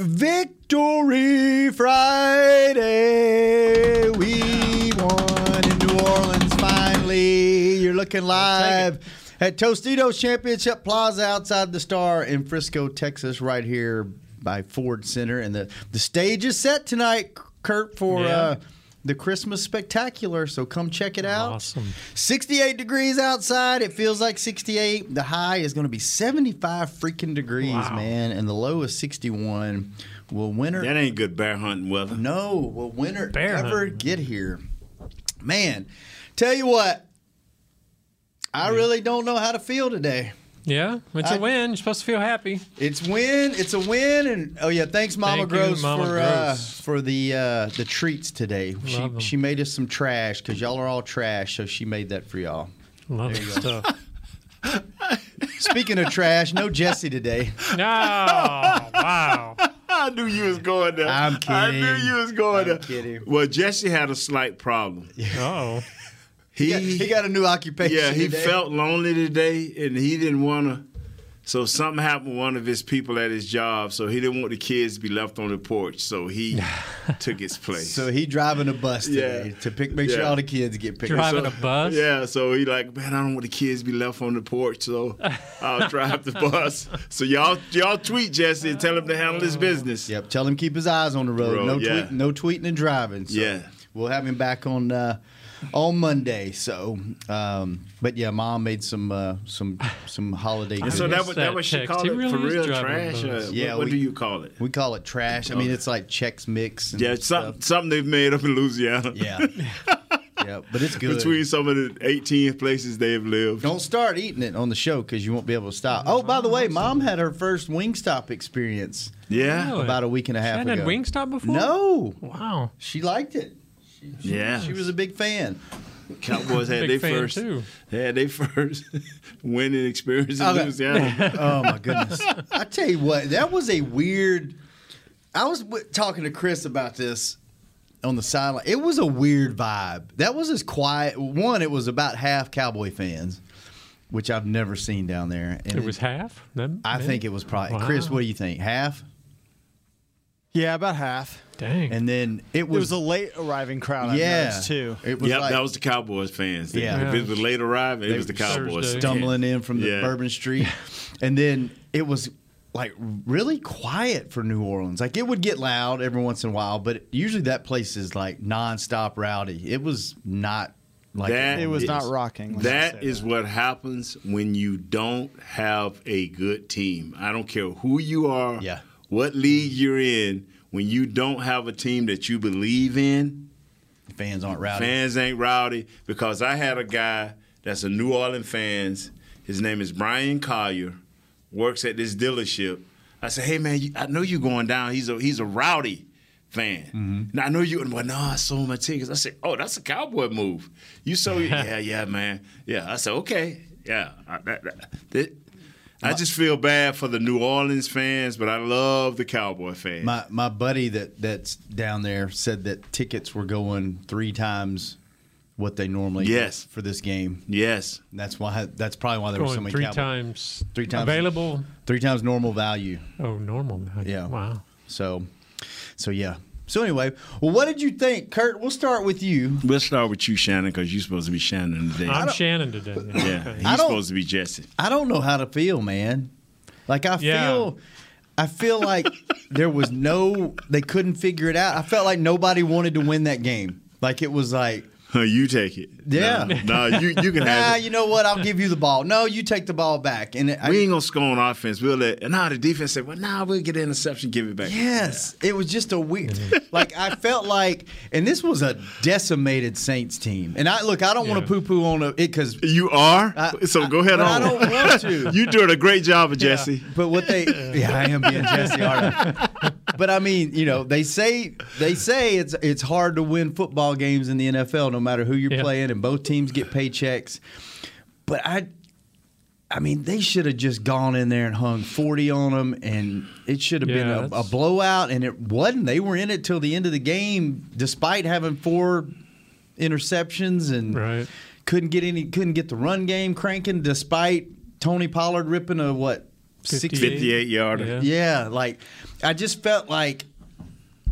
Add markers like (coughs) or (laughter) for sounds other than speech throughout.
Victory Friday. We won in New Orleans finally. You're looking live at Tostitos Championship Plaza outside the Star in Frisco, Texas, right here by Ford Center. And the, the stage is set tonight, Kurt, for Yeah. uh, the Christmas Spectacular. So come check it out. Awesome. 68 degrees outside. It feels like 68. The high is going to be 75 freaking degrees, Wow. man. And the low is 61. Will winter That ain't good bear hunting weather. no, will winter Bear ever hunting. get here? Man, tell you what, I really don't know how to feel today. Yeah, it's a I- win. You're supposed to feel happy. It's win, it's a win, and oh yeah, thanks Mama Thank you, Gross Mama for uh, for the uh, the treats today. She Love 'em. she made us some trash because y'all are all trash, so she made that for y'all. Love the stuff. (laughs) Speaking of trash, no Jesse today. No, wow. (laughs) I knew you was going there. I'm kidding. I knew you was going I'm there. kidding. Well, Jesse had a slight problem. Oh, He, He got, he got a new occupation. yeah, he today. felt lonely today, and he didn't want to. So something happened with one of his people at his job, so he didn't want the kids to be left on the porch. So he (laughs) took his place. So he driving a bus today Yeah. to pick, make sure all the kids get picked. Driving So- a bus? Yeah, so he like, man, I don't want the kids to be left on the porch, so (laughs) I'll drive the bus. So y'all, y'all tweet Jesse and tell him to handle his business. Yep. Tell him keep his eyes on the road. Road, no yeah. tweet, no tweeting and driving. So Yeah. We'll have him back on uh, on Monday. So, um, but yeah, mom made some uh, some some holiday. And so that was that that what she called He it really for real trash. a Or bus. what, Yeah, what we- do you call it? we call it trash. I mean, it's like Chex Mix. And Yeah, it's something something they've made up in Louisiana. Yeah. (laughs) yeah, but it's good. Between some of the 18 places they've lived. Don't start eating it on the show because you won't be able to stop. Oh, by the way, mom had her first Wingstop experience Yeah. Really? about a week and a half Hadn't ago. had Wingstop before? No, Wow. she liked it. Yeah. She was a big fan. Cowboys had their first too. they had their first (laughs) winning experience in Okay. Louisiana. (laughs) Oh my goodness! I tell you what, that was a weird. I was w- talking to Chris about this on the sideline. It was a weird vibe. That was as quiet. One, it was about half Cowboy fans, which I've never seen down there. And It was half? That I think it was probably Wow. Chris. What do you think? Half? Yeah, about half. Dang. And then it It was, was a late arriving crowd. I've yeah noticed, too. It was Yep, like that was the Cowboys fans. Yeah. If it was late arriving, it was the Cowboys. Stumbling in from the Yeah. Bourbon Street, (laughs) and then it was like really quiet for New Orleans. Like it would get loud every once in a while, but usually that place is like nonstop rowdy. It was not like That It was is- not rocking. let's That what happens when you don't have a good team. I don't care who you are, Yeah. What league you're in. When you don't have a team that you believe in, fans aren't rowdy. fans ain't rowdy. Because I had a guy that's a New Orleans fans. His name is Brian Collier, works at this dealership. I said, "Hey man, I know you going down. He's a he's a rowdy fan. Mm-hmm. Now I know you. Well, no, I sold my tickets. I said, "Oh, that's a cowboy move. You sold? (laughs) yeah, yeah, man. Yeah." I said, "Okay, yeah." I, I just feel bad for the New Orleans fans, but I love the Cowboy fans. My my buddy that that's down there said that tickets were going three times what they normally Yes. get for this game. yes. That's why that's probably why there were so many three Cowboys. times, Three times. available. Three times normal value. Oh, normal. Value. Yeah. Wow. So, so yeah. So anyway, well, what did you think, Kurt? We'll start with you. We'll start with you, Shannon, because you're supposed to be Shannon today. I'm Shannon today. yeah, Okay. he's I don't- supposed to be Jesse. I don't know how to feel, man. Like I Yeah. feel, I feel like there was no, they couldn't figure it out. I felt like nobody wanted to win that game. Like it was like Huh, you take it. Yeah. No, no, you you can (laughs) Nah, have it. you know what? I'll give you the ball. No, you take the ball back. And I, We ain't gonna score on offense. We'll let and now the defense said, well, nah, we'll get an interception, give it back. Yes, it was just a weird. (laughs) like I felt like, and this was a decimated Saints team. And I look, I don't want to poo poo on it because, You are? I- so go ahead but I on. don't want to. (laughs) you doing a great job, of Jesse. but what they, yeah, I am being Jesse, aren't I? But I mean, you know, they say they say it's it's hard to win football games in the NFL, no matter who you're Yeah. playing, and both teams get paychecks. But I. I mean, they should have just gone in there and hung 40 on them, and it should have Yeah, been a, a blowout, and it wasn't. They were in it till the end of the game, despite having four interceptions and Right. couldn't get any, couldn't get the run game cranking, despite Tony Pollard ripping a what, 60, 58 yarder. Yeah. yeah, like I just felt like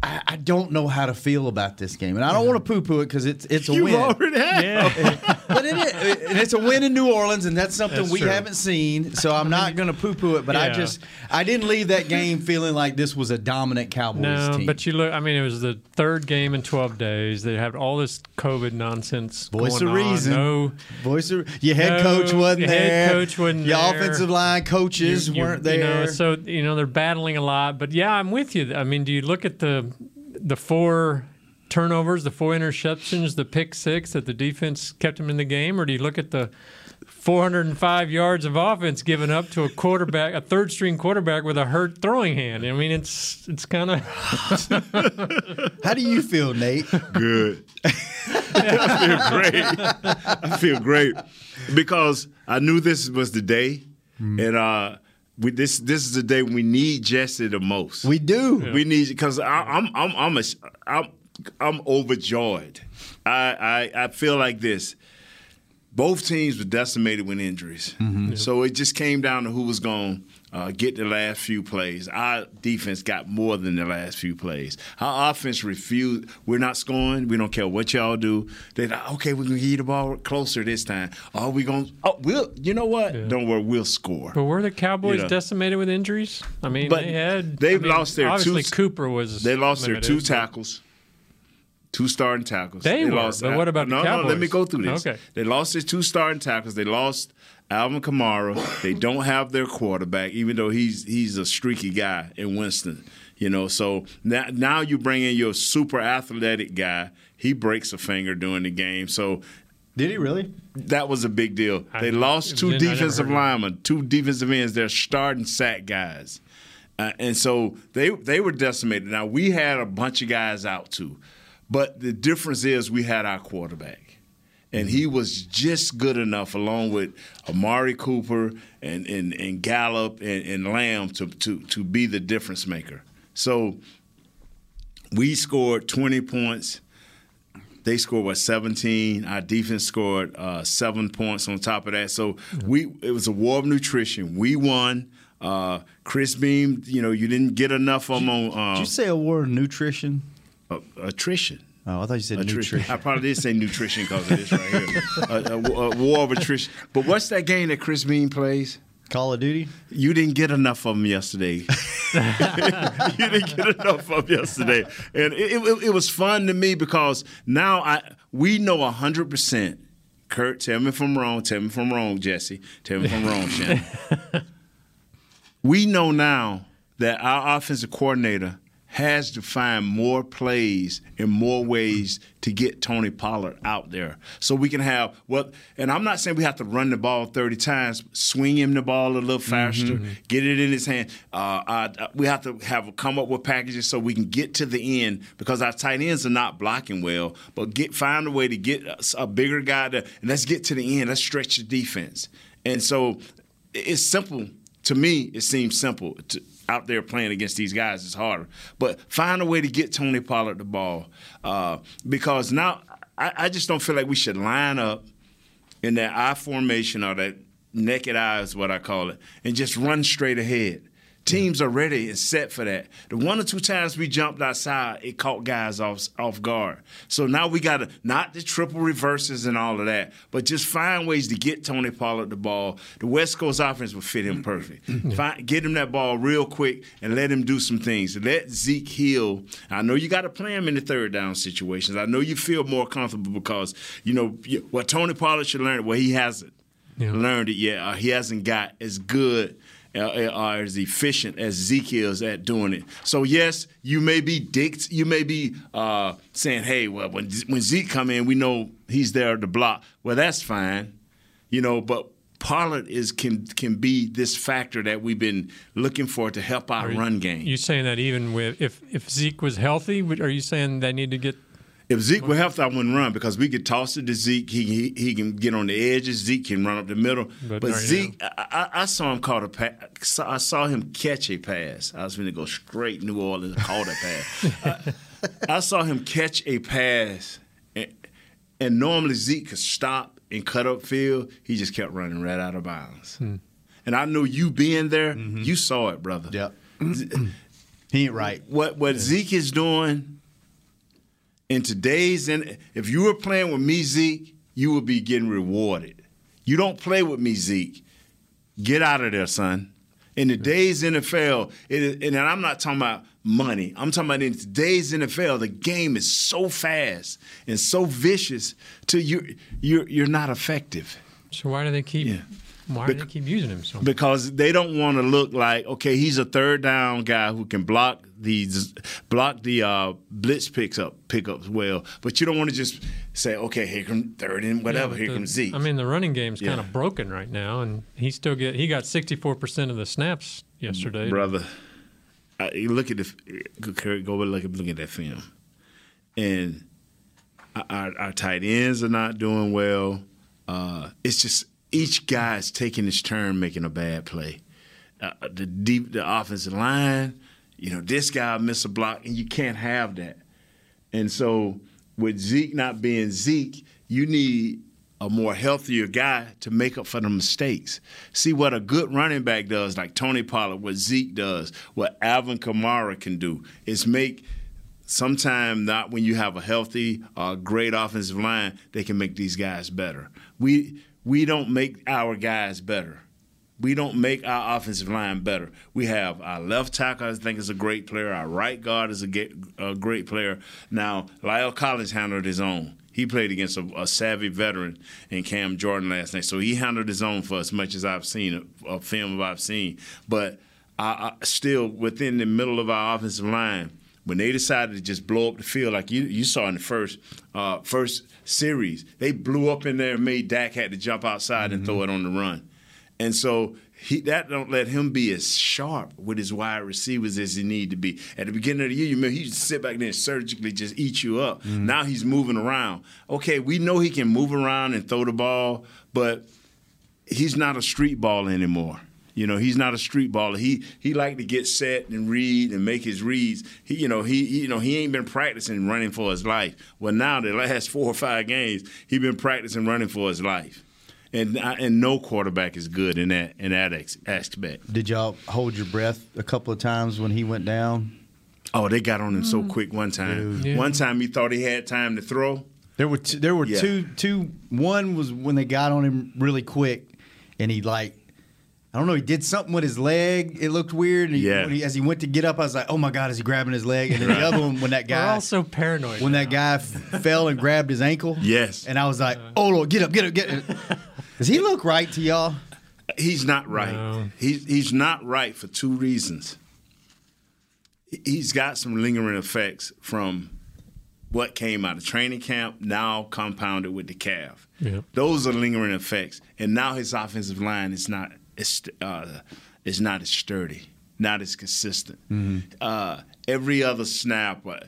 I, I don't know how to feel about this game, and I don't want to poo-poo it because it's it's a You win. already have. Yeah. (laughs) but it is, and it's a win in New Orleans, and that's something That's we true. haven't seen. So I'm not going to poo-poo it, but I just I didn't leave that game feeling like this was a dominant Cowboys No, team. but you look. I mean, it was the third game in 12 days. They had all this COVID nonsense. Voice going of on. reason. No, Voice of, your head No, coach wasn't your there. head coach wasn't Your there. offensive line coaches you- you- weren't you there. know, so you know they're battling a lot. But yeah, I'm with you. I mean, do you look at the the four turnovers, the four interceptions, the pick six that the defense kept them in the game, or do you look at the 405 yards of offense given up to a quarterback, a third string quarterback with a hurt throwing hand? I mean, it's it's kind of (laughs) How do you feel, Nate? Good. (laughs) I feel great. I feel great because I knew this was the day, and uh, we, this this is the day we need Jesse the most. We do. We need because I'm I'm I'm a, I'm I'm overjoyed. I, I I feel like this. Both teams were decimated with injuries, mm-hmm. so it just came down to who was going to uh, get the last few plays. Our defense got more than the last few plays. Our offense refused. We're not scoring. We don't care what y'all do. They like, okay, we're gonna get the ball closer this time. Are we gonna? Oh, we'll. You know what? Don't worry, we'll score. But were the Cowboys You know. decimated with injuries? I mean, But they had. they've I mean, lost their obviously two- Cooper was. They lost their two tackles, two starting tackles. They were, lost. but what about the no, no? Let me go through this. Okay. They lost their two starting tackles. They lost Alvin Kamara. they don't have their quarterback, even though he's he's a streaky guy in Winston. You know, so now now you bring in your super athletic guy. He breaks a finger during the game. So Did he really? that was a big deal. I- They lost two defensive heard of it. linemen, two defensive ends. They're starting sack guys, uh, and so they they were decimated. Now we had a bunch of guys out too, but the difference is we had our quarterback, and he was just good enough, along with Amari Cooper and and, and Gallup and, and Lamb to, to to be the difference maker. So we scored twenty points. They scored what 17. Our defense scored uh, seven points on top of that. So we it was a war of nutrition. We won. Uh, Chris Beam, you know, you didn't get enough of them on Did you say a war of nutrition? uh, attrition. Oh, I thought you said nutrition. (laughs) I probably did say nutrition because of this right here. a, a, a war of attrition. But what's that game that Chris Bean plays? Call of Duty. You didn't get enough of them yesterday. (laughs) you didn't get enough of yesterday, and it, it, it was fun to me because now I we know hundred percent. Kurt, tell me if I'm wrong. Tell me if I'm wrong, Jesse. Tell me if I'm wrong, Shannon. (laughs) we know now that our offensive coordinator has to find more plays and more ways to get Tony Pollard out there. So we can have what and I'm not saying we have to run the ball 30 times, swing him the ball a little faster, get it in his hand. Uh, uh, we have to have come up with packages so we can get to the end because our tight ends are not blocking well, but get find a way to get a, a bigger guy to and let's get to the end. Let's stretch the defense. And so it's simple to me. It seems simple. To, out there playing against these guys is harder. But find a way to get Tony Pollard the ball uh, because now I, I just don't feel like we should line up in that I formation or that naked eye is what I call it, and just run straight ahead. Teams are ready and set for that. The one or two times we jumped outside, it caught guys off off guard. So now we got to not the triple reverses and all of that, but just find ways to get Tony Pollard the ball. The West Coast offense will fit him perfect. Mm-hmm. Find, get him that ball real quick and let him do some things. Let Zeke heal. I know you got to play him in the third down situations. I know you feel more comfortable because you know what Tony Pollard should learn. Well, he hasn't Yeah. learned it yet. Or he hasn't got as good or as efficient as Zeke is at doing it. So yes, you may be dict, you may be uh, saying, "Hey, well, when when Zeke come in, we know he's there to block." Well, that's fine, you know. But Pollard is can can be this factor that we've been looking for to help our run game. You saying that even with if if Zeke was healthy, are you saying they need to get? If Zeke were healthy, I wouldn't run because we could toss it to Zeke. He, he he can get on the edges. Zeke can run up the middle. But But, Zeke, I, I, I saw him caught a pass. I saw him catch a pass. I was going to go straight New Orleans and call that pass. I, I saw him catch a pass, and, and normally Zeke could stop and cut up field. He just kept running right out of bounds. Hmm. And I know you being there, mm-hmm. you saw it, brother. Yep. (clears throat) he ain't right. What what Zeke is doing in today's and if you were playing with me, Zeke, you would be getting rewarded. You don't play with me, Zeke. Get out of there, son. In today's NFL, it and I'm not talking about money. I'm talking about in today's NFL, the game is so fast and so vicious to you you're you're not effective. So why do they keep? Yeah. Why do Bec- they keep using him so? much? because they don't want to look like okay, he's a third down guy who can block these block the uh, blitz picks up pickups well, but you don't want to just say okay, here come third and whatever, Yeah, here the- comes Zeke. I mean, the running game's kind of broken right now, and he still get he got sixty four percent of the snaps yesterday. brother, I, look at the go go look at look at that film, and our, our tight ends are not doing well. Uh, it's just each guy's taking his turn making a bad play. Uh, the deep the offensive line, you know, this guy missed a block, and you can't have that. And so with Zeke not being Zeke, you need a more healthier guy to make up for the mistakes. See what a good running back does, like Tony Pollard, what Zeke does, what Alvin Kamara can do, is make sometimes not when you have a healthy, uh, great offensive line, they can make these guys better. We we don't make our guys better. We don't make our offensive line better. We have our left tackle, I think, is a great player. Our right guard is a, ge- a great player. Now, La'el Collins handled his own. He played against a, a savvy veteran in Cam Jordan last night, so he handled his own for as much as I've seen a, a film I've seen. But I, I, still, within the middle of our offensive line, when they decided to just blow up the field like you you saw in the first uh, first series, they blew up in there and made Dak had to jump outside and throw it on the run. And so he, that don't let him be as sharp with his wide receivers as he need to be. At the beginning of the year, you remember he used to sit back there and surgically just eat you up. Mm-hmm. Now he's moving around. Okay, we know he can move around and throw the ball, but he's not a street baller anymore. You know, he's not a street baller. He he like to get set and read and make his reads. He you know he you know he ain't been practicing running for his life. Well, now the last four or five games, he been practicing running for his life. And and no quarterback is good in that in that ex- aspect. Did y'all hold your breath a couple of times when he went down? Oh, they got on him so mm. quick one time. Yeah. One time he thought he had time to throw. There were two, there were Yeah. two two. One was when they got on him really quick, and he like. I don't know. He did something with his leg. It looked weird. And he, Yeah. when he- as he went to get up, I was like, "Oh my god, is he grabbing his leg?" And then the other one, when that We're guy, all so paranoid. when that guy f- fell and grabbed his ankle. Yes. And I was like, "Oh Lord, get up, get up, get up." (laughs) Does he look right to y'all? He's not right. No. He's he's not right for two reasons. He's got some lingering effects from what came out of training camp, now compounded with the calf. Yeah. Those are lingering effects, and now his offensive line is not is uh, is not as sturdy, not as consistent. Uh, every other snap, uh,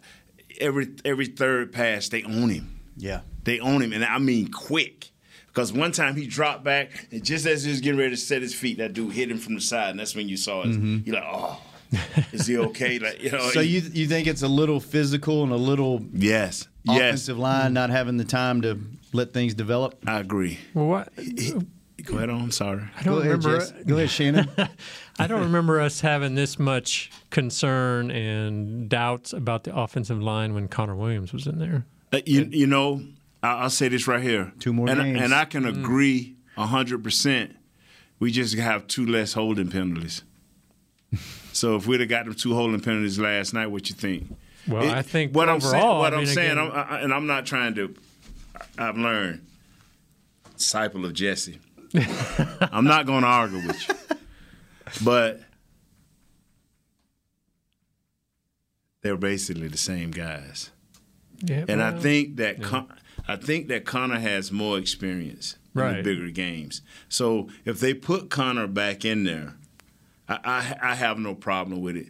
every every third pass, they own him. Yeah. They own him, and I mean quick. Because one time he dropped back, and just as he was getting ready to set his feet, that dude hit him from the side, and that's when you saw it. You're like, oh, (laughs) is he okay? Like, you know. So you you think it's a little physical and a little yes, yes, offensive line not having the time to let things develop? I agree. Well, what? Go ahead on. I'm sorry. I don't Go ahead, remember. Jess. Go ahead, Shannon. (laughs) I don't remember us having this much concern and doubts about the offensive line when Connor Williams was in there. Uh, you, you know, I, I'll say this right here. Two more and, games. and I can mm. agree hundred percent. We just have two less holding penalties. (laughs) so if we'd have got them two holding penalties last night, what you think? Well, It- I think what I'm saying. overall, What I I'm mean, saying, again- I'm, I, and I'm not trying to. I've learned, disciple of Jesse. (laughs) I'm not going to argue with you, but they're basically the same guys. Yeah, And I think that Con- I think that Connor has more experience in the bigger games. So if they put Connor back in there, I, I, I have no problem with it.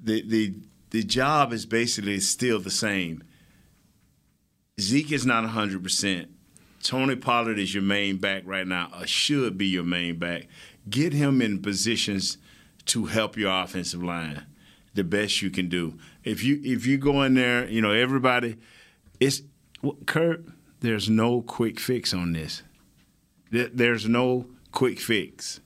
The the the job is basically still the same. Zeke is not hundred percent. Tony Pollard is your main back right now, or should be your main back. Get him in positions to help your offensive line the best you can do. If you if you go in there, you know everybody. It's Kurt. There's no quick fix on this. There's no quick fix.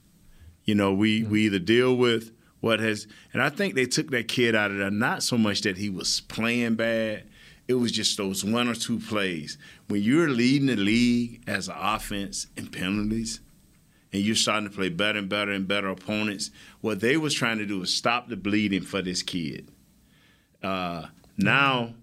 You know, we we either deal with what has, and I think they took that kid out of there not so much that he was playing bad. It was just those one or two plays. When you're leading the league as an offense in penalties, and you're starting to play better and better and better opponents, what they was trying to do was stop the bleeding for this kid. Uh, now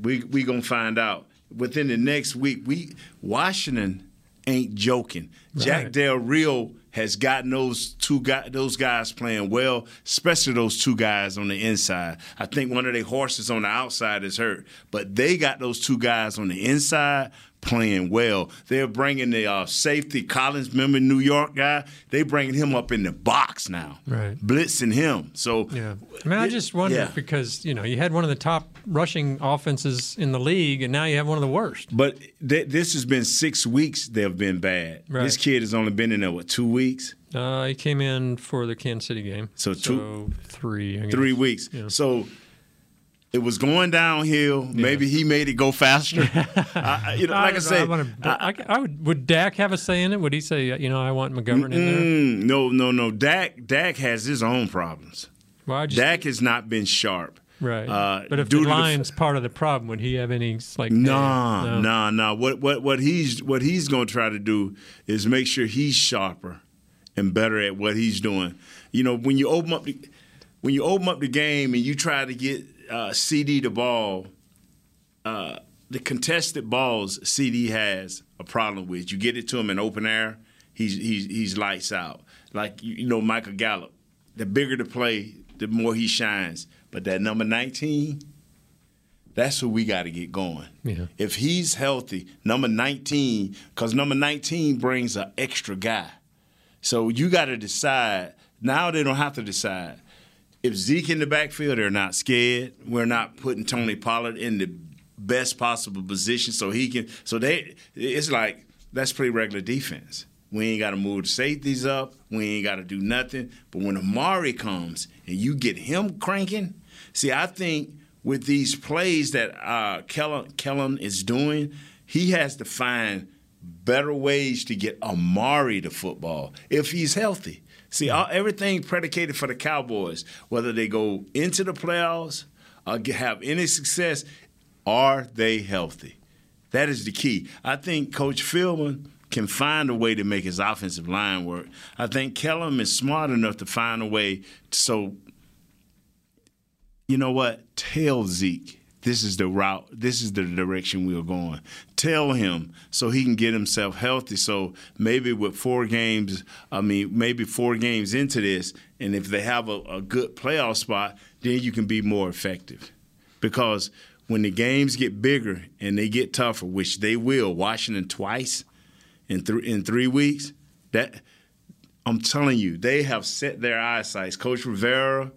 we we gonna find out within the next week. We Washington ain't joking. Jack Del Rio has gotten those two guys, those guys playing well, especially those two guys on the inside. I think one of their horses on the outside is hurt, but they got those two guys on the inside playing well. They're bringing the uh, safety Collins, remember New York guy? They bringing him up in the box now, Right. blitzing him. So Yeah. I mean, I just wonder yeah. because, you know, you had one of the top rushing offenses in the league, and now you have one of the worst. But th- this has been six weeks. They've been bad. Right. This kid has only been in there what two weeks, Uh, he came in for the Kansas City game. So two- three. I guess. three weeks. Yeah. So it was going downhill. Maybe he made it go faster. (laughs) I, I- you know, like I, say, wanna- I, I would. Would Dak have a say in it? Would he say, you know, I want McGovern in there? mm, no, no, no. Dak, Dak has his own problems. Well, just, Dak has not been sharp. right. uh, but if the to the part of the problem, would he have any like? Nah, no. nah, nah. What what what he's what he's going to try to do is make sure he's sharper and better at what he's doing. You know, when you open up the when you open up the game and you try to get uh, CD the ball, uh, the contested balls CD has a problem with. You get it to him in open air, he's he's he's lights out. Like you, know Michael Gallup, the bigger the play, the more he shines. But that number nineteen. That's who we got to get going. Yeah. If he's healthy, number 19, because number 19 brings an extra guy. So you got to decide. Now they don't have to decide. If Zeke in the backfield, they're not scared. We're not putting Tony Pollard in the best possible position so he can. So they, it's like that's pretty regular defense. We ain't got to move the safeties up. We ain't got to do nothing. But when Amari comes and you get him cranking, see, I think with these plays that uh, Kellen is doing, he has to find better ways to get Amari the football if he's healthy. See, all, everything predicated for the Cowboys, whether they go into the playoffs or get, have any success, are they healthy? That is the key. I think Coach Philbin can find a way to make his offensive line work. I think Kellen is smart enough to find a way so you know what? Tell Zeke this is the route, this is the direction we are going. Tell him so he can get himself healthy. So maybe with four games, I mean, maybe four games into this, and if they have a, a good playoff spot, then you can be more effective. Because when the games get bigger and they get tougher, which they will, Washington twice in three in three weeks, that I'm telling you, they have set their eyesights. Coach Rivera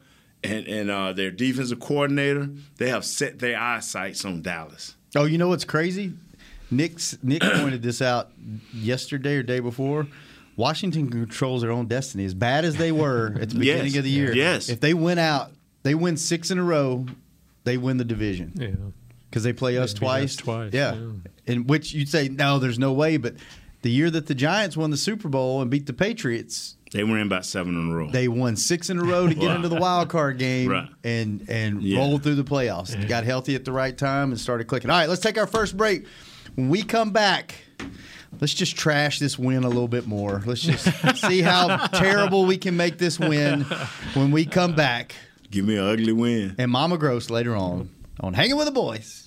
and, and uh, their defensive coordinator, they have set their eyesights on Dallas. Oh, you know what's crazy? Nick's, Nick (clears throat) pointed this out yesterday or day before. Washington controls their own destiny. As bad as they were at the beginning Yes. of the year, Yes. if they win out, they win six in a row, they win the division Yeah. because they play us They'd us twice. twice, yeah. yeah. In which you'd say no, there's no way, but the year that the Giants won the Super Bowl and beat the Patriots, They were in about seven in a row. they won six in a row to get Wow. into the wild card game Right. and and Yeah. rolled through the playoffs. Got healthy at the right time and started clicking. All right, let's take our first break. When we come back, let's just trash this win a little bit more. Let's just (laughs) see how terrible we can make this win when we come back. Give me an ugly win. And Mama Gross later on on Hanging with the Boys.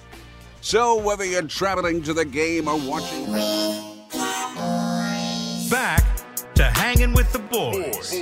So whether you're traveling to the game or watching. Back to hanging with the boys.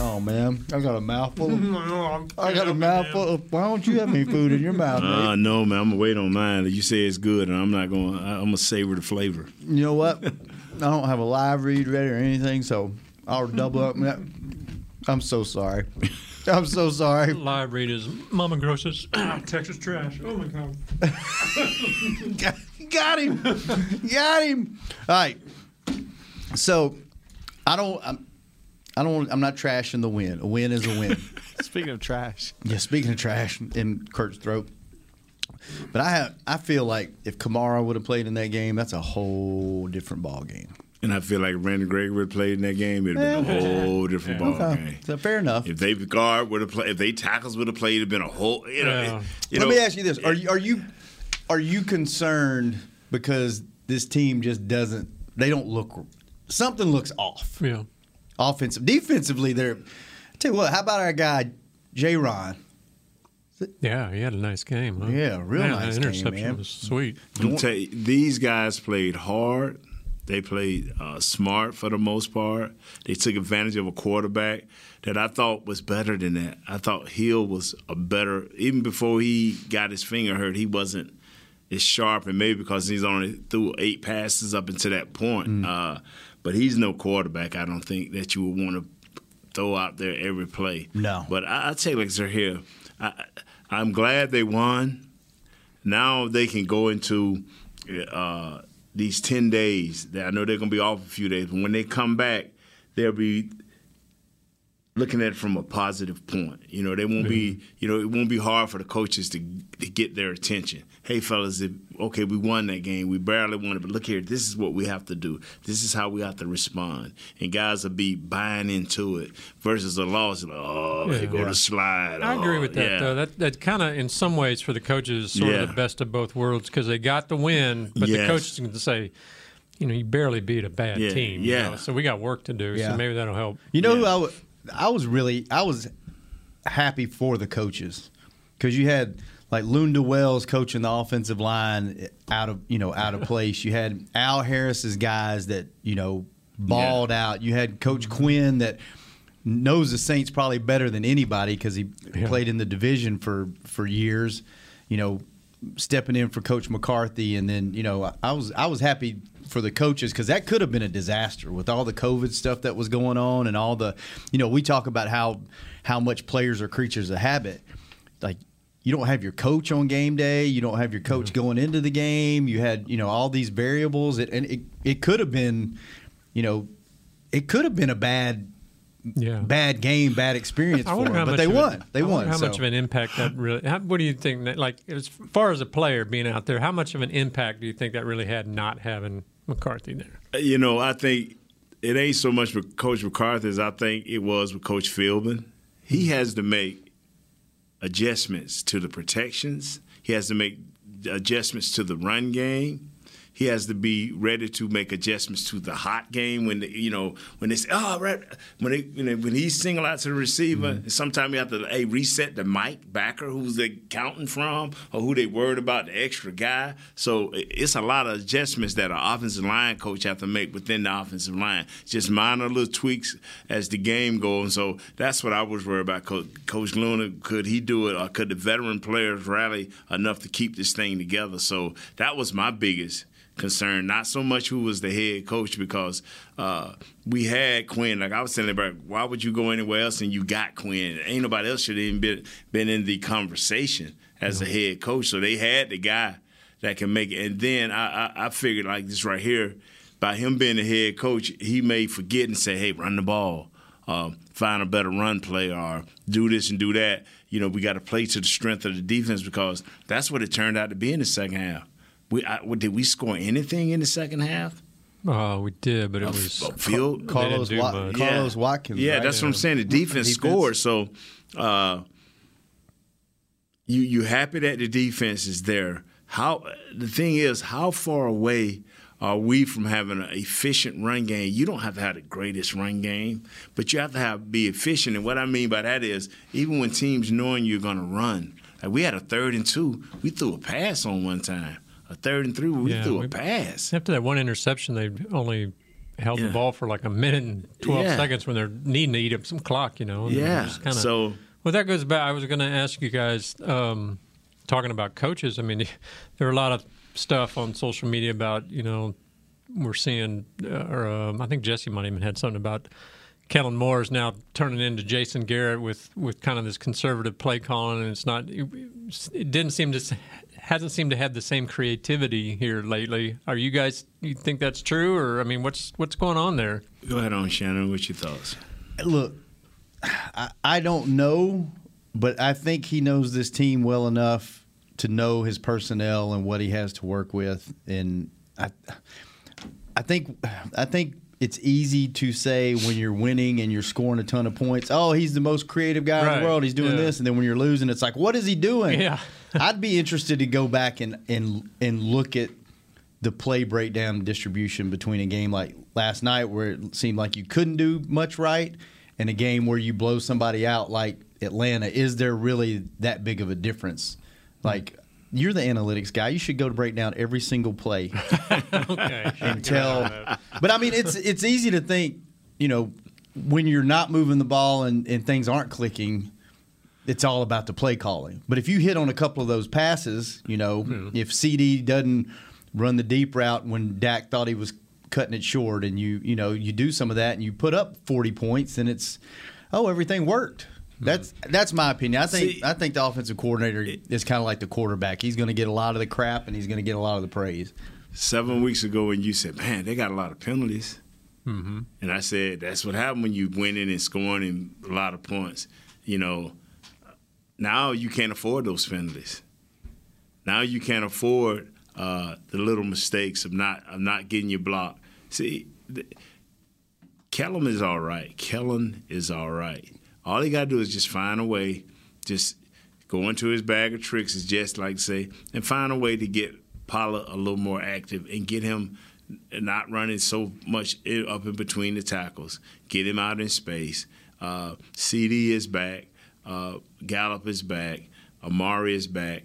Oh man, I got a mouthful. Of, (laughs) I got a mouthful. Of, why don't you have any food in your mouth? Nate? Uh, no, man. I'm gonna wait on mine. You say it's good, and I'm not going. to I'm gonna savor the flavor. You know what? I don't have a live read ready or anything, so I'll double up. (laughs) I'm so sorry. (laughs) I'm so sorry. Live read is Mama Gross's (coughs) Texas trash. Oh my god. (laughs) got, got him. got him. All right. So I don't. I'm, I don't. I'm not trashing the win. A win is a win. (laughs) Speaking of trash, yeah. Speaking of trash in Kurt's throat. But I have. I feel like if Kamara would have played in that game, that's a whole different ball game. And I feel like Randy Gregory would have played in that game. It'd have been a whole different ball Okay. game. So fair enough. If they guard would have played, if they tackles would have played, it'd been a whole. You know, Yeah. you Let me ask you this: Are you are you are you concerned because this team just doesn't? They don't look. Something looks off. Yeah. Offensive, defensively, they're. I tell you what. How about our guy J. Ron? Yeah, he had a nice game. Huh? Yeah, real Man, nice that game, interception man. was sweet. You, these guys played hard. They played uh, smart for the most part. They took advantage of a quarterback that I thought was better than that. I thought Hill was a better, even before he got his finger hurt, he wasn't as sharp, and maybe because he's only threw eight passes up until that point. Mm. Uh, but he's no quarterback, I don't think, that you would want to throw out there every play. No. But I, I you, like they're here. I, I'm glad they won. Now they can go into uh, these ten days. That I know they're going to be off a few days, but when they come back, they'll be looking at it from a positive point. You know, they won't be. Mm-hmm. You know, it won't be hard for the coaches to, to get their attention. Hey, fellas, if, okay, we won that game. We barely won it, but look here. This is what we have to do. This is how we have to respond. And guys will be buying into it versus a loss. Like, oh, they Yeah. go to slide. I agree Oh, with that yeah. though. That that kind of, in some ways, for the coaches, is sort Yeah. of the best of both worlds because they got the win, but the Yes. coaches can say, you know, you barely beat a bad Yeah, team. you yeah. know, so we got work to do. Yeah. So maybe that'll help. You know who Yeah. I wa- I was really I was happy for the coaches because you had like Lunda Wells coaching the offensive line out of you know out of (laughs) place. You had Al Harris's guys that you know balled out. You had Coach mm-hmm. Quinn that knows the Saints probably better than anybody because he Yeah. played in the division for for years. You know, stepping in for Coach McCarthy, and then you know I was I was happy for the coaches because that could have been a disaster with all the COVID stuff that was going on and all the you know we talk about how how much players are creatures of habit, like. You don't have your coach on game day. You don't have your coach mm-hmm. going into the game. You had, you know, all these variables, it, and it, it could have been, you know, it could have been a bad Yeah. bad game, bad experience I for wonder them. how But much they of won. It, they I won. How so. much of an impact that really? How, what do you think? That, like as far as a player being out there, how much of an impact do you think that really had not having McCarthy there? Uh, you know, I think it ain't so much with Coach McCarthy as I think it was with Coach Philbin. He mm-hmm. has to make adjustments to the protections. He has to make adjustments to the run game. He has to be ready to make adjustments to the hot game when the, you know when they say oh right when they you know, when he's single out to the receiver. Mm-hmm. Sometimes you have to hey reset the mic backer who's they counting from or who they worried about the extra guy. So it's a lot of adjustments that an offensive line coach have to make within the offensive line. Just minor little tweaks as the game goes. So that's what I was worried about. Coach, Coach Lunda could he do it or could the veteran players rally enough to keep this thing together? So that was my biggest concern. Not so much who was the head coach because uh, we had Quinn. Like I was telling everybody, why would you go anywhere else and you got Quinn? Ain't nobody else should have even been been in the conversation as a head coach. So they had the guy that can make it. And then I, I, I figured like this right here, by him being the head coach, he may forget and say, "Hey, run the ball." Uh, find a better run play or do this and do that. You know, we got to play to the strength of the defense because that's what it turned out to be in the second half. We I, did we score anything in the second half? Oh, we did, but it was f- a field. Carlos didn't do Wat- much. Carlos Watkins, Yeah, right? that's what I'm saying. The defense, Defense. scored. So uh, you you happy that the defense is there. How the thing is, how far away are we from having an efficient run game? You don't have to have the greatest run game, but you have to have be efficient. And what I mean by that is, even when teams knowing you're going to run, like we had a third and two, we threw a pass on one time. A third and three, we Yeah, threw a we- pass. After that one interception, they only held the ball for like a minute and 12 Yeah. seconds when they're needing to eat up some clock, you know. and Yeah. kinda- So Well, that goes back. I was going to ask you guys, um, talking about coaches. I mean, (laughs) there are a lot of stuff on social media about, you know, we're seeing, uh, or um, I think Jesse might even had something about Kellen Moore is now turning into Jason Garrett with, with kind of this conservative play calling, and it's not. It didn't seem to hasn't seemed to have the same creativity here lately. Are you guys? You think that's true, or I mean, what's what's going on there? go ahead on Shannon. What's your thoughts? Look, I, I don't know, but I think he knows this team well enough to know his personnel and what he has to work with. And I, I think, I think it's easy to say when you're winning and you're scoring a ton of points. Oh, he's the most creative guy in the world. He's doing yeah. this, and then when you're losing, it's like, what is he doing? Yeah. I'd be interested to go back and and and look at the play breakdown distribution between a game like last night where it seemed like you couldn't do much right and a game where you blow somebody out like Atlanta. Is there really that big of a difference? Like you're the analytics guy. You should go to break down every single play (laughs) Okay. (laughs) and tell. But I mean, it's it's easy to think, you know, when you're not moving the ball and, and things aren't clicking, it's all about the play calling. But if you hit on a couple of those passes, you know, if CD doesn't run the deep route when Dak thought he was cutting it short, and you you know you do some of that and you put up 40 points, then it's oh everything worked. That's that's my opinion. I think See- I think the offensive coordinator is kind of like the quarterback. He's going to get a lot of the crap and he's going to get a lot of the praise. seven weeks ago when you said, "Man, they got a lot of penalties," mm-hmm. and I said, "That's what happened when you winning and scoring and a lot of points." You know, now you can't afford those penalties. Now you can't afford uh, the little mistakes of not of not getting your block. See, the, Kellen is all right. Kellen is all right. All he got to do is just find a way, just go into his bag of tricks, is just like say, and find a way to get Pollard a little more active and get him not running so much up in between the tackles. Get him out in space. Uh, CD is back. Uh, Gallup is back. Amari is back.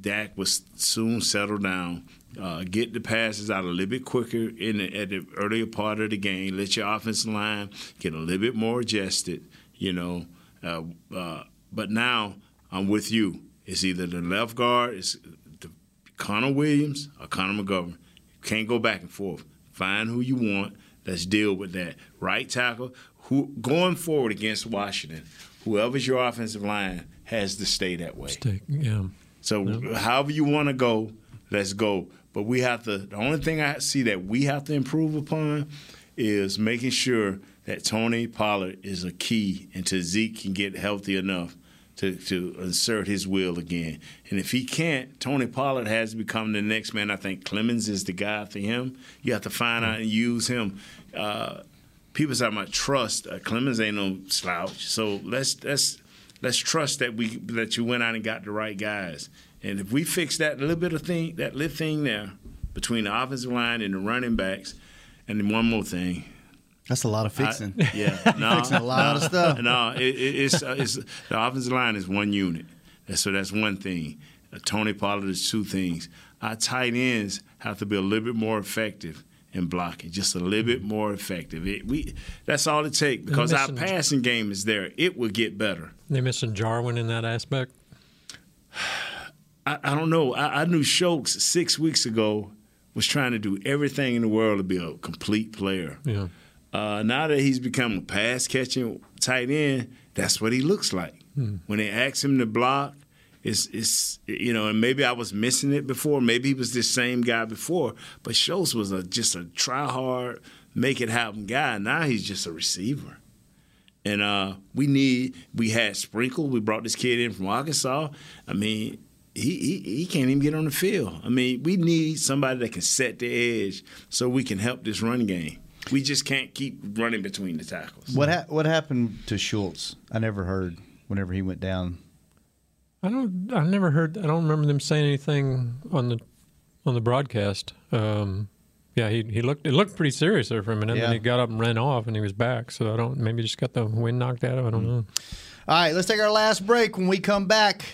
Dak was soon settle down. Uh, get the passes out a little bit quicker in the, at the earlier part of the game. Let your offensive line get a little bit more adjusted. You know, uh, uh, but now I'm with you. It's either the left guard, it's the Connor Williams or Connor McGovern. Can't go back and forth. Find who you want. Let's deal with that. Right tackle. Who going forward against Washington? Whoever's your offensive line has to stay that way. Take- yeah. So however you want to go, let's go. But we have to. The only thing I see that we have to improve upon is making sure that Tony Pollard is a key until Zeke can get healthy enough to, to insert his will again. And if he can't, Tony Pollard has to become the next man. I think Clemens is the guy for him. You have to find out and use him. Uh, people talking about trust. Uh, Clemens ain't no slouch. So let's let's let's trust that we that you went out and got the right guys. And if we fix that little bit of thing, that little thing there between the offensive line and the running backs, and then one more thing. That's a lot of fixing. I, (laughs) yeah, (laughs) no, Fixing a lot no, of stuff. No, it, it, it's, uh, it's the offensive line is one unit, And so that's one thing. Uh, Tony Pollard is two things. Our tight ends have to be a little bit more effective in blocking, just a little bit more effective. It, we that's all it takes because our passing game is there. It will get better. They missing Jarwin in that aspect. I, I don't know. I, I knew Schultz six weeks ago was trying to do everything in the world to be a complete player. Yeah. Uh, now that he's become a pass catching tight end, that's what he looks like. When they ask him to block, it's it's you know, and maybe I was missing it before. Maybe he was the same guy before, but Schultz was a just a try hard, make it happen guy. Now he's just a receiver. And uh, we need we had Sprinkle. We brought this kid in from Arkansas. I mean, he, he he can't even get on the field. I mean, we need somebody that can set the edge so we can help this run game. We just can't keep running between the tackles. What ha- what happened to Schultz? I never heard whenever he went down. I don't. I never heard. I don't remember them saying anything on the on the broadcast. Um, yeah, he he looked. It looked pretty serious there for a minute. And Yeah. then he got up and ran off, and he was back. So I don't. Maybe just got the wind knocked out of. it. I don't know. All right, let's take our last break. When we come back,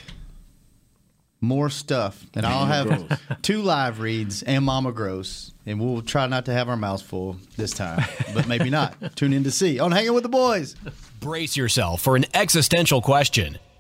more stuff, and I'll have (laughs) two live reads and Mama Gross, and we'll try not to have our mouths full this time, but maybe not. (laughs) Tune in to see on Hanging with the Boys. Brace yourself for an existential question.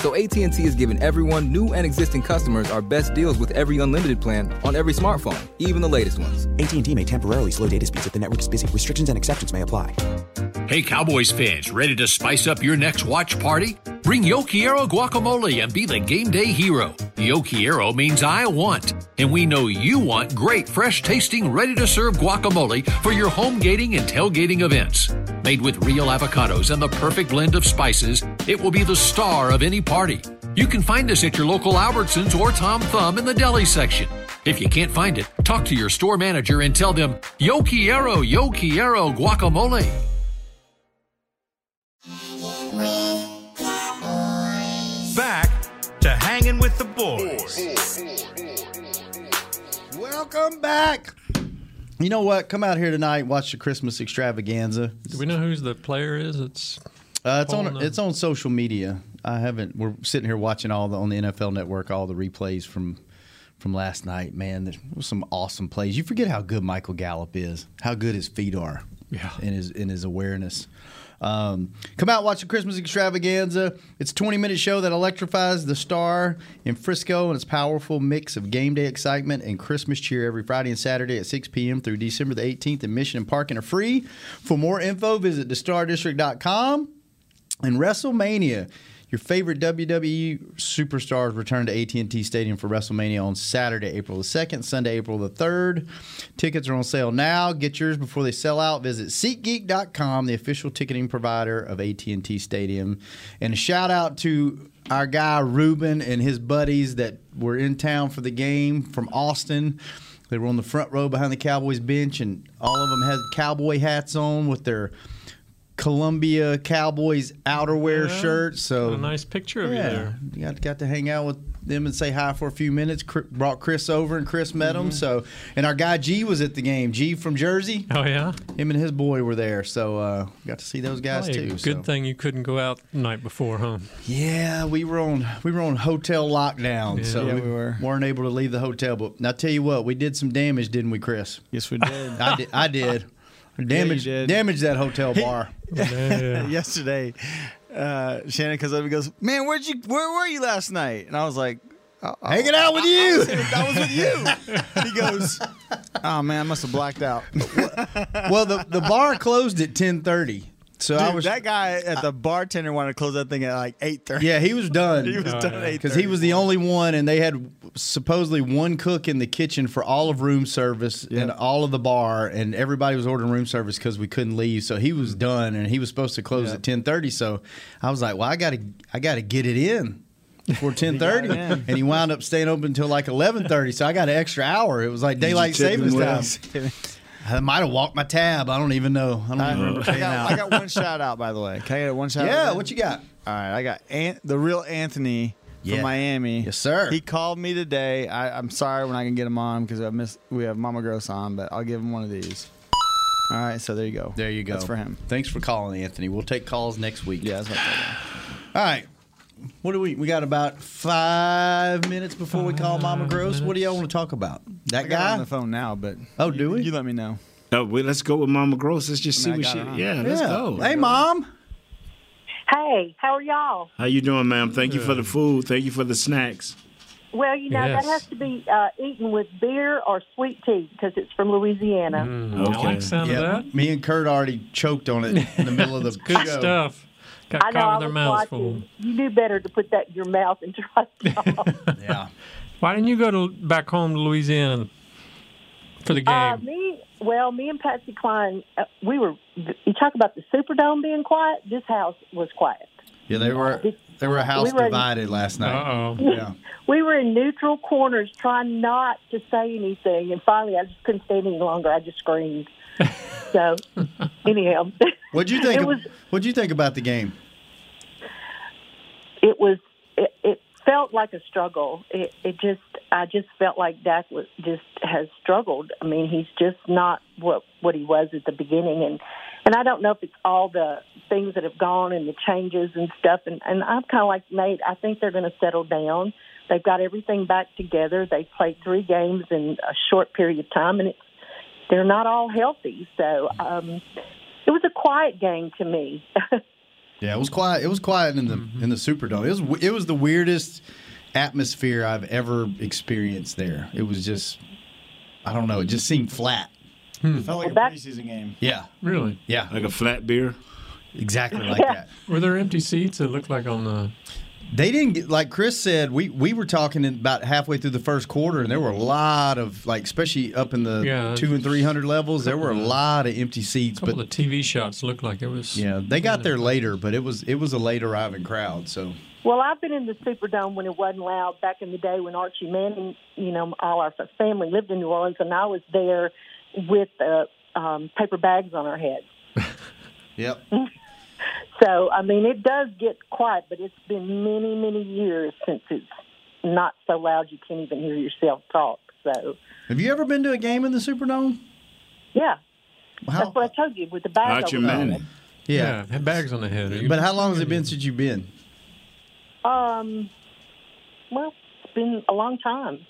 So AT&T is giving everyone, new and existing customers, our best deals with every unlimited plan on every smartphone, even the latest ones. AT&T may temporarily slow data speeds if the network is busy. Restrictions and exceptions may apply. Hey, Cowboys fans, ready to spice up your next watch party? Bring Yo Quiero guacamole and be the game day hero. Yo Quiero means I want, and we know you want great, fresh tasting, ready to serve guacamole for your home gating and tailgating events. Made with real avocados and the perfect blend of spices, it will be the star of any party. You can find us at your local Albertsons or Tom Thumb in the deli section. If you can't find it, talk to your store manager and tell them, Yo Quiero, Yo Quiero guacamole. Back to hanging with the boys. Welcome back. You know what? Come out here tonight. Watch the Christmas extravaganza. Do we know who the player is? It's Uh, it's on Pulling up. it's on social media. I haven't. We're sitting here watching all the on the NFL Network all the replays from from last night. Man, there was some awesome plays. You forget how good Michael Gallup is. How good his feet are. Yeah. In his in his awareness. Um, come out watch the Christmas extravaganza. It's a 20 minute show that electrifies the star in Frisco and its powerful mix of game day excitement and Christmas cheer every Friday and Saturday at 6 p.m. through December the 18th. Admission and parking are free. For more info, visit thestardistrict.com and WrestleMania. Your favorite WWE superstars return to AT&T Stadium for WrestleMania on Saturday, April the 2nd, Sunday, April the 3rd. Tickets are on sale now. Get yours before they sell out. Visit SeatGeek.com, the official ticketing provider of AT&T Stadium. And a shout out to our guy Ruben and his buddies that were in town for the game from Austin. They were on the front row behind the Cowboys bench, and all of them had cowboy hats on with their Columbia Cowboys outerwear Yeah. shirts. So A nice picture of you there. you got, got to hang out with them and say hi for a few minutes. Cr- brought Chris over, and Chris met Mm-hmm. him. So, and our guy G was at the game. G from Jersey. Oh yeah. Him and his boy were there. So uh, got to see those guys Hey, too. good so. thing you couldn't go out the night before, huh? Yeah, we were on we were on hotel lockdown, Yeah. so Yeah, we, we were. weren't able to leave the hotel. But I tell you what, we did some damage, didn't we, Chris? Yes, we did. I did. I did. (laughs) Damage, did. damage that hotel bar. (laughs) (laughs) Yesterday, uh, Shannon comes up and goes, "Man, where'd you? Where were you last night?" And I was like, oh, oh, Hanging out with you. I was with you. (laughs) he goes, "Oh man, I must have blacked out." well, the the bar closed at ten thirty, so I was that guy at the bartender wanted to close that thing at like eight thirty. Yeah, he was done. (laughs) He was oh, done at eight because he was the only one, and they had supposedly one cook in the kitchen for all of room service and all of the bar, and everybody was ordering room service because we couldn't leave. So he was mm. done, and he was supposed to close at ten thirty. So I was like, "Well, I got to, I got to get it in." Before (laughs) ten thirty, it and he wound up staying open until like eleven thirty. So I got an extra hour. It was like daylight savings time. (laughs) I might have walked my tab. I don't even know. I don't I, remember I got. I got one shout out by the way. Can I get one shout out? yeah, what you got? All right, I got Ant, the real Anthony Yeah. from Miami. Yes, sir. He called me today. I, I'm sorry when I can get him on because I miss we have Mama Gross on, but I'll give him one of these. All right, so there you go. There you go. That's for him. Thanks for calling, Anthony. We'll take calls next week. Yeah, that's what I All right. What do we? We got about five minutes before we call Mama Gross. What do y'all want to talk about? That I got her guy? on the phone now, but Oh, do we? you let me know. Oh, well, let's go with Mama Gross. Let's just see I what got she. her on. Yeah, let's go. Hey, mom. Hey, how are y'all? How you doing, ma'am? Thank you for the food. Thank you for the snacks. Well, you know Yes. that has to be uh, eaten with beer or sweet tea because it's from Louisiana. Mm, I Okay. like the sound of that. me and Kurt already choked on it in the middle of the (laughs) Good show. stuff. Got I know. caught I their was mouths full. watching. You knew better to put that in your mouth and try it off. (laughs) Yeah. Why didn't you go to back home to Louisiana for the game? uh, me, well, me and Patsy Klein, uh, we were. You talk about the Superdome being quiet. This house was quiet. Yeah, they were they were a house We were- divided last night. Uh oh. (laughs) Yeah. We were in neutral corners trying not to say anything, and finally, I just couldn't stand any longer. I just screamed. (laughs) so, anyhow, What'd you think? Of- was. what'd you think about the game? it was it, it felt like a struggle. It, it just I just felt like Dak was just has struggled. I mean, he's just not what what he was at the beginning, and and I don't know if it's all the things that have gone and the changes and stuff. And and I'm kind of like Nate. I think they're going to settle down. They've got everything back together. They played three games in a short period of time, and it's they're not all healthy. So um, it was a quiet game to me. (laughs) Yeah, it was quiet. It was quiet in the Mm-hmm. in the Superdome. It was it was the weirdest atmosphere I've ever experienced there. It was just I don't know. It just seemed flat. Hmm. It felt like a preseason game. Yeah, Really? yeah, Like a flat beer. exactly (laughs) like that. Were there empty seats? It looked like on the. They didn't get like Chris said. We we were talking about halfway through the first quarter, and there were a lot of like, especially up in the Yeah. two and three hundred levels. There were a lot of empty seats, couple but the TV shots looked like it was. yeah, they got there later. But it was it was a late arriving crowd. So Well, I've been in the Superdome when it wasn't loud back in the day when Archie Manning, you know, all our family lived in New Orleans, and I was there with uh, um, paper bags on our heads. (laughs) yep. (laughs) So, I mean, it does get quiet, but it's been many, many years since it's not so loud you can't even hear yourself talk. So, Have you ever been to a game in the Superdome? yeah, How, that's what I told you with the bags Archie over my Manning. head. yeah. Had bags on the head. But how long has it been since you've been? Um, well, it's been a long time.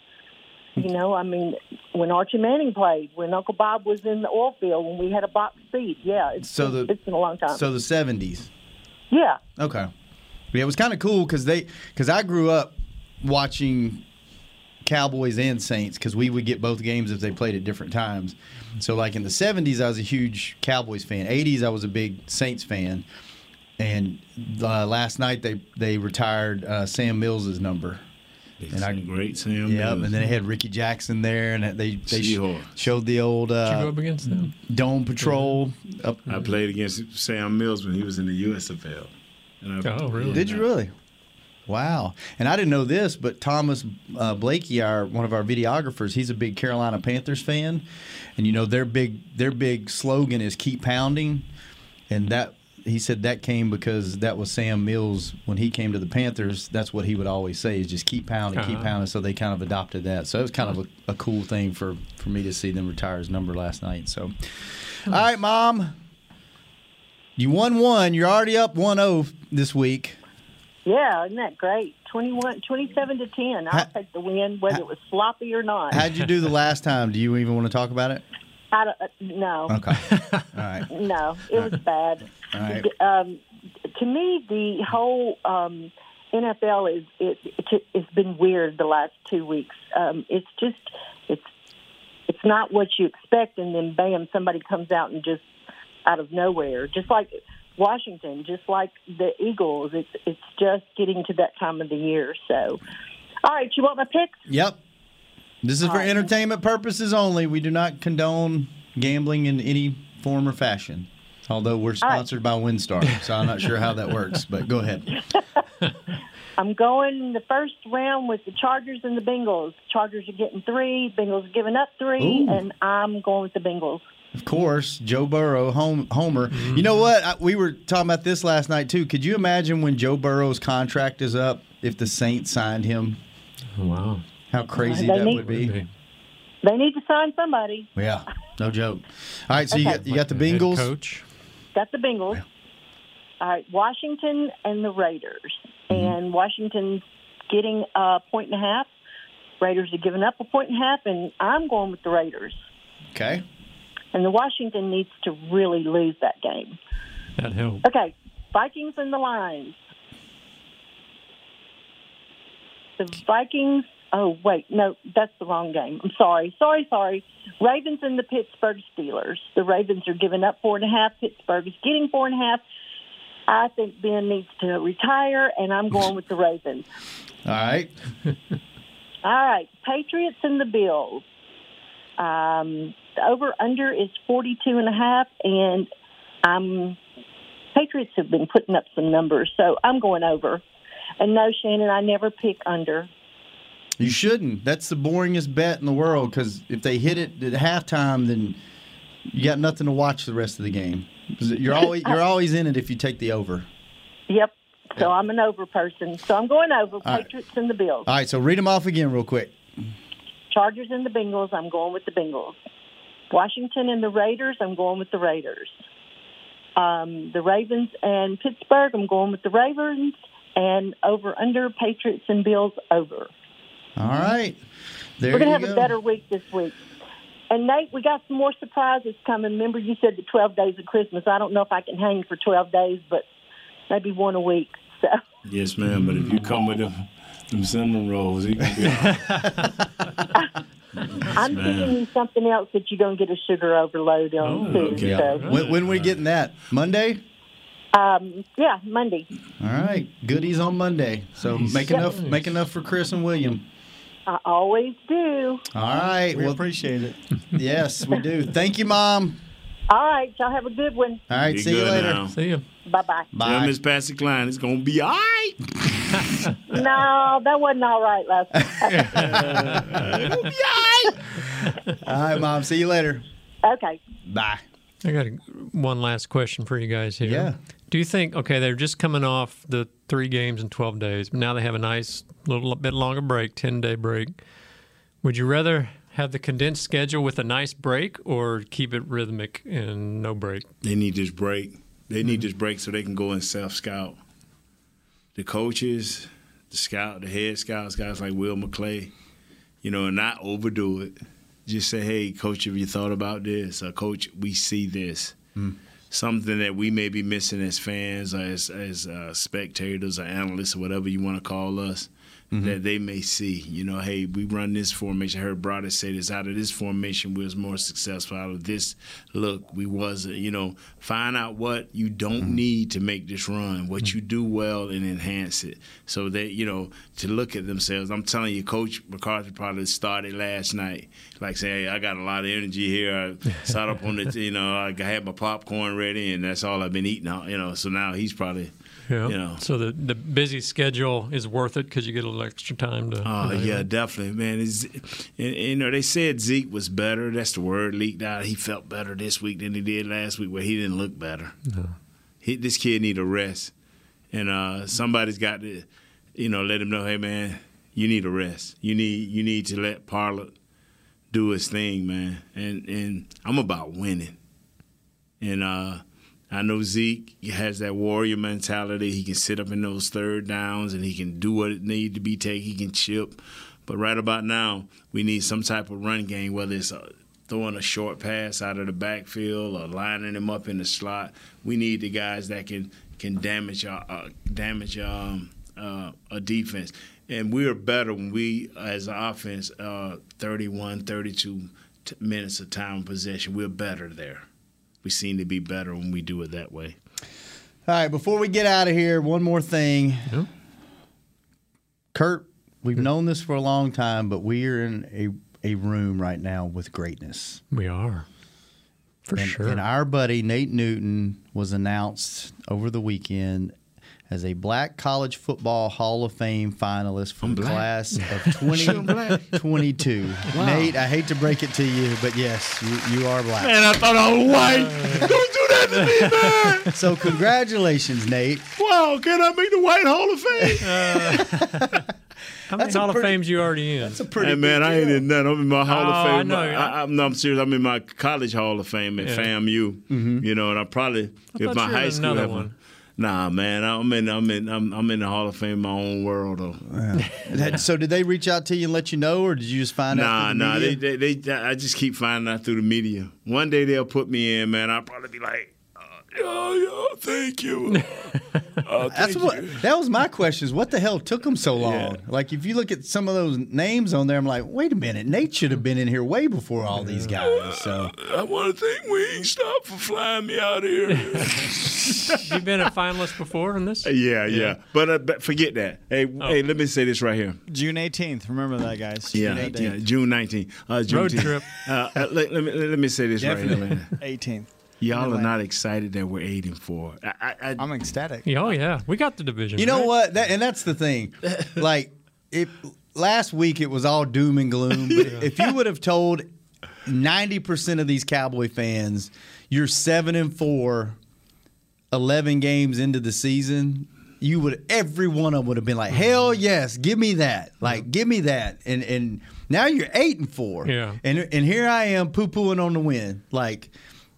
You know, I mean, when Archie Manning played, when Uncle Bob was in the oil field, when we had a box seat, yeah, it's, So the- it's been a long time. So the seventies. yeah, Okay. Yeah, it was kind of cool because they because I grew up watching Cowboys and Saints because we would get both games if they played at different times. So like in the seventies, I was a huge Cowboys fan. Eighties, I was a big Saints fan. and uh, last night they they retired uh, Sam Mills's number. And I, great Sam. Yep, Mills. and then they had Rickey Jackson there, and they they sh- Seahawks. showed the old Did you go uh, up against them? Dome Patrol. Up. I played against Sam Mills when he was in the USFL. And I, Oh, really? Did you really? Wow. And I didn't know this, but Thomas uh, Blakey, our one of our videographers, he's a big Carolina Panthers fan, and you know their big their big slogan is "Keep Pounding," and that he said that came because that was Sam Mills when he came to the Panthers. That's what he would always say is just keep pounding, keep Uh-huh. pounding. So they kind of adopted that. So it was kind of a, a cool thing for for me to see them retire his number last night. So, all right, mom. You won one. You're already up 1-0 this week. Yeah, isn't that great? 21, 27 to 10. I'll take the win, whether it was sloppy or not. How'd you do the last time? Do you even want to talk about it? I don't, uh, no. Okay. (laughs) All right. No, it was bad. All right. Um, to me, the whole um, NFL is it, it, it's been weird the last two weeks. Um, it's just it's it's not what you expect, and then bam, somebody comes out and just out of nowhere, just like Washington, just like the Eagles. It's it's just getting to that time of the year. So, all right, you want my picks? Yep. This is for entertainment purposes only. We do not condone gambling in any form or fashion. Although we're right. sponsored by WinStar, so I'm not sure how that works. But go ahead. (laughs) I'm going in the first round with the Chargers and the Bengals. Chargers are getting three, Bengals are giving up three, Ooh. and I'm going with the Bengals. Of course, Joe Burrow, home, Homer. You know what? I, we were talking about this last night too. Could you imagine when Joe Burrow's contract is up if the Saints signed him? Oh, wow. How crazy They that need- would be. They need to sign somebody. Yeah, no joke. All right, so you got you got the Head Bengals. coach. Got the Bengals. All right, Washington and the Raiders. Mm-hmm. And Washington's getting a point and a half. Raiders are giving up a point and a half, and I'm going with the Raiders. Okay. And the Washington needs to really lose that game. That helped. Okay, Vikings and the Lions. The Vikings. Oh wait, no, that's the wrong game. I'm sorry, sorry, sorry. Ravens and the Pittsburgh Steelers. The Ravens are giving up four and a half. Pittsburgh is getting four and a half. I think Ben needs to retire, and I'm going with the Ravens. All right. (laughs) All right, Patriots and the Bills. Um, the over under is 42 and a half, and um, Patriots have been putting up some numbers, so I'm going over. And no, Shannon, I never pick under. You shouldn't. That's the boringest bet in the world because if they hit it at halftime, then you got nothing to watch the rest of the game. You're (laughs) always you're always in it if you take the over. Yep. So I'm an over person. So I'm going over right. Patriots and the Bills. All right, so read them off again real quick. Chargers and the Bengals, I'm going with the Bengals. Washington and the Raiders, I'm going with the Raiders. Um, the Ravens and Pittsburgh, I'm going with the Ravens. And over under Patriots and Bills over. All right. There We're going to have go. a better week this week. And Nate, we got some more surprises coming. Remember, you said the 12 days of Christmas. I don't know if I can hang for 12 days, but maybe one a week. So Yes, ma'am. But if you come with them, them cinnamon rolls, you can be all right. I'm ma'am. giving you something else that you don't get a sugar overload on too. Okay. So, When, when we getting that? Monday? um, yeah, Monday. All right. Goodies on Monday. So make Yep. enough make enough for Chris and William. I always do. All right. We well, appreciate it. (laughs) yes, we do. Thank you, Mom. All right, y'all have a good one. All right. Be see you later. now. See you. Bye bye. Tell Bye. Miss Patsy Klein it's gonna be all right. (laughs) No, that wasn't all right last night. (laughs) It'll be all right. All right, Mom. See you later. okay. Bye. I got a, one last question for you guys here. Yeah. Do you think, okay, they're just coming off the three games in 12 days, but now they have a nice little bit longer break, 10 day break. Would you rather have the condensed schedule with a nice break or keep it rhythmic and no break? They need this break. They need mm-hmm. this break so they can go and self scout. The coaches, the scout, the head scouts, guys like Will McClay, you know, and not overdo it. Just say, hey, coach, have you thought about this? Or, coach, we see this. Mm. Something that we may be missing as fans or as, as uh, spectators or analysts or whatever you want to call us. Mm-hmm. that they may see. You know, hey, we run this formation. I heard Broder say this. Out of this formation, we was more successful. Out of this look, we wasn't. You know, find out what you don't mm-hmm. need to make this run, what mm-hmm. you do well, and enhance it. So that you know to look at themselves. I'm telling you, Coach McCarthy probably started last night. Like say, hey, I got a lot of energy here. I sat up on the, (laughs) you know, I had my popcorn ready, and that's all I've been eating. You know, so now he's probably. Yeah. You know. So the the busy schedule is worth it because you get a little extra time to. Oh yeah, definitely, man. It's, and, you know, they said Zeke was better. That's the word leaked out. He felt better this week than he did last week, where he didn't look better. No. He, this kid need a rest, and uh, somebody's got to, you know, let him know, hey man, you need a rest. You need you need to let Pollard do his thing, man. And and I'm about winning, and uh, I know Zeke has that warrior mentality. He can sit up in those third downs and he can do what it needs to be taken. He can chip. But right about now, we need some type of run game, whether it's uh throwing a short pass out of the backfield or lining him up in the slot. We need the guys that can can damage our uh, damage um, uh, a defense. And we're better when we, as an offense, uh, 31, 32 t- minutes of time possession. We're better there we seem to be better when we do it that way. All right, before we get out of here, one more thing. Kurt, we've known this for a long time, but we are in a, a room right now with greatness. We are. For and, sure. And our buddy Nate Newton was announced over the weekend as a Black College Football Hall of Fame finalist from the class (laughs) of 2022. (laughs) Wow. Nate, I hate to break it to you, but yes, you, you are black. Man, I thought I was white. Uh, Don't do that to me, man. (laughs) So congratulations, Nate. Wow, can I make the White Hall of Fame? Uh, how many That's a Hall pretty- of Fames you already in? That's a pretty Hey, man, big I ain't deal. in none. I'm in my Hall Oh, of Fame. I know. I, am no, I'm serious. I'm in my college Hall of Fame at Yeah. FAMU. Mm-hmm. You know, and I probably, if my you high in school another ever- one. Nah, man, I'm in. I'm in. I'm, I'm in the Hall of Fame, in my own world though. So did they reach out to you and let you know, or did you just find Nah, out? the nah. They, they, they, I just keep finding out through the media. One day they'll put me in, man. I'll probably be like, uh, yeah, yeah, thank you. Uh, That's what. you. That was my question: is what the hell took them so long? Like, if you look at some of those names on there, I'm like, wait a minute, Nate should have been in here way before all these guys. So I want to thank Wingstop for flying me out here. (laughs) You've been a finalist before in this? yeah, yeah. But, uh, but forget that. Hey, Oh. hey, let me say this right here. June 18th. Remember that, guys. Yeah, June yeah, 18th. June 19th. Uh, June Road 10th. trip. Uh, uh, let, let me let me say this right here, Definitely. man. 18th. Y'all are Atlanta. not excited that we're eight and four. I, I, I, I'm ecstatic. Yeah, Oh yeah, we got the division. you know right? what? That, and that's the thing. (laughs) Like, it last week it was all doom and gloom. But (laughs) if you would have told ninety percent of these Cowboy fans you're seven and four, 11 games into the season. You would every one of them would have been like, hell mm-hmm. yes, give me that, like give me that, and and now you're eight and four, Yeah. and and here I am poo pooing on the win, like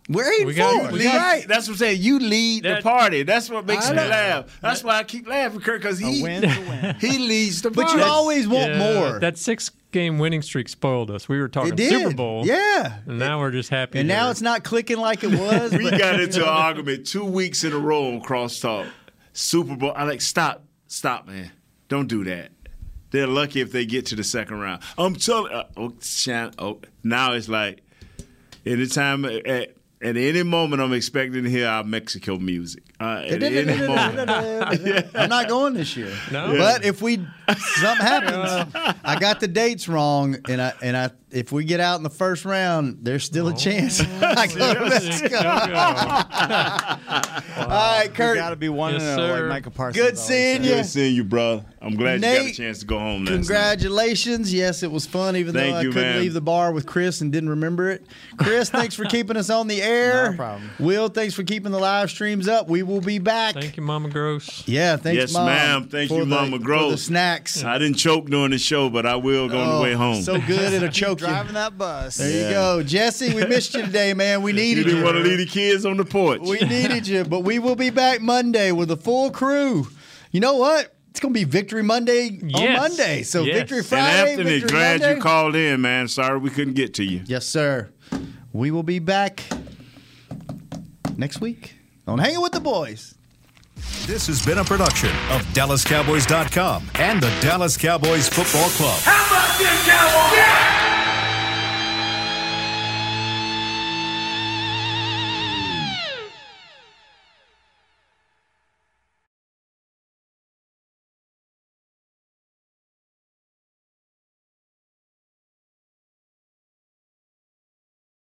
we're eight We and got- we You're got- right? That's what I'm saying. You lead the party. That's what makes I me know. laugh. That's why I keep laughing, Kirk, because he A win's win. (laughs) he leads the party. But party. you always want Yeah, more. That six game winning streak spoiled us. We were talking Super Bowl. yeah. And now we're just happy. And now it's not clicking like it (laughs) was. we got into an (laughs) argument two weeks in a row on crosstalk. Super Bowl. I like stop, stop, man. Don't do that. They're lucky if they get to the second round. I'm telling. Uh, oh, Shan, oh, now it's like anytime at, at any moment I'm expecting to hear our Mexico music. Uh, at. I'm not going this year. No? But if we something happens, I got the dates wrong, and I and I if we get out in the first round, there's still a chance I go to Mexico. All right, You Kurt. got to be one Yes, and oh, sir. like Micah Parsons. Good seeing you. Good seeing you, bro. I'm glad you got a chance to go home. last night. Congratulations. Yes, it was fun, even Thank though I you, couldn't man. leave the bar with Chris and didn't remember it. Chris, thanks for keeping us on the air. No problem. Will, thanks for keeping the live streams up. We will be back. Thank you, Mama Gross. Yeah, thanks, Yes, Mom, ma'am. Thank for you, the- Mama for the Gross. snacks. I didn't choke during the show, but I will go on Oh, the way home. So good it'll (laughs) choke you. Driving that bus. There Yeah. you go, Jesse. We missed you today, man. We needed you didn't you. want to leave the kids on the porch. We needed you, but we will be back Monday with a full crew. You know what? It's gonna be Victory Monday on Monday. So Yes. Victory And Friday. and Anthony, Victory glad Monday. you called in, man. Sorry we couldn't get to you. Yes, sir. We will be back next week on Hanging with the Boys. This has been a production of DallasCowboys.com and the Dallas Cowboys Football Club. How about this, Cowboys?